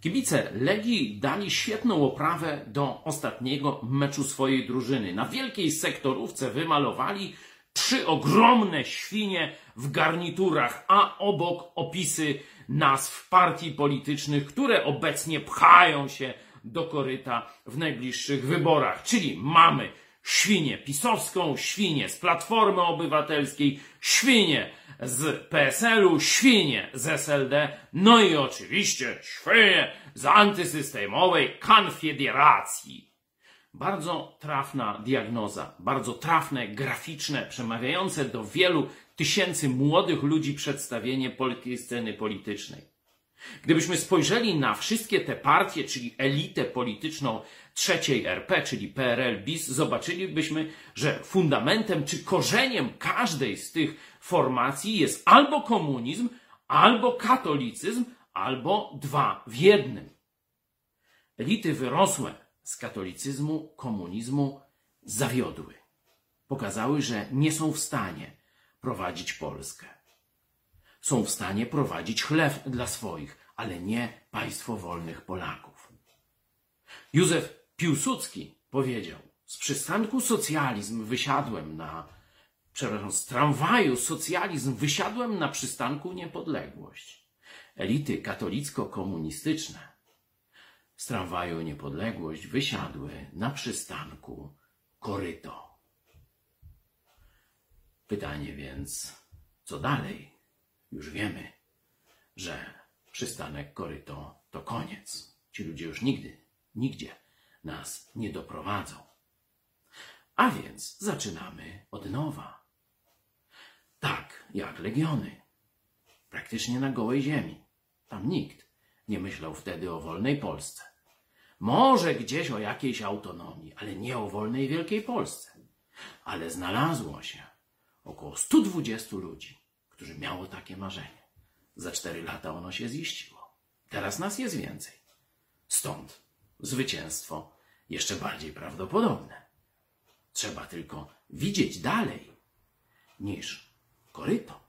Kibice Legii dali świetną oprawę do ostatniego meczu swojej drużyny. Na wielkiej sektorówce wymalowali trzy ogromne świnie w garniturach, a obok opisy nazw partii politycznych, które obecnie pchają się do koryta w najbliższych wyborach. Czyli mamy świnię pisowską, świnię z Platformy Obywatelskiej, świnię z PSL-u, świnię z SLD, no i oczywiście świnię z antysystemowej Konfederacji. Bardzo trafna diagnoza, bardzo trafne, graficzne, przemawiające do wielu tysięcy młodych ludzi przedstawienie polskiej sceny politycznej. Gdybyśmy spojrzeli na wszystkie te partie, czyli elitę polityczną trzeciej RP, czyli PRL BIS, zobaczylibyśmy, że fundamentem czy korzeniem każdej z tych formacji jest albo komunizm, albo katolicyzm, albo dwa w jednym. Elity wyrosłe z katolicyzmu, komunizmu zawiodły. Pokazały, że nie są w stanie prowadzić Polskę. Są w stanie prowadzić chleb dla swoich, ale nie państwo wolnych Polaków. Józef Piłsudski powiedział: Z przystanku socjalizm wysiadłem na, przepraszam, z tramwaju socjalizm wysiadłem na przystanku niepodległość. Elity katolicko-komunistyczne z tramwaju niepodległość wysiadły na przystanku koryto. Pytanie więc, co dalej? Już wiemy, że przystanek koryto to koniec. Ci ludzie już nigdy, nigdzie nas nie doprowadzą. A więc zaczynamy od nowa. Tak jak legiony. Praktycznie na gołej ziemi. Tam nikt nie myślał wtedy o wolnej Polsce. Może gdzieś o jakiejś autonomii, ale nie o wolnej Wielkiej Polsce. Ale znalazło się około 120 ludzi, którzy miało takie marzenie. Za cztery lata ono się ziściło. Teraz nas jest więcej. Stąd zwycięstwo jeszcze bardziej prawdopodobne. Trzeba tylko widzieć dalej niż koryto.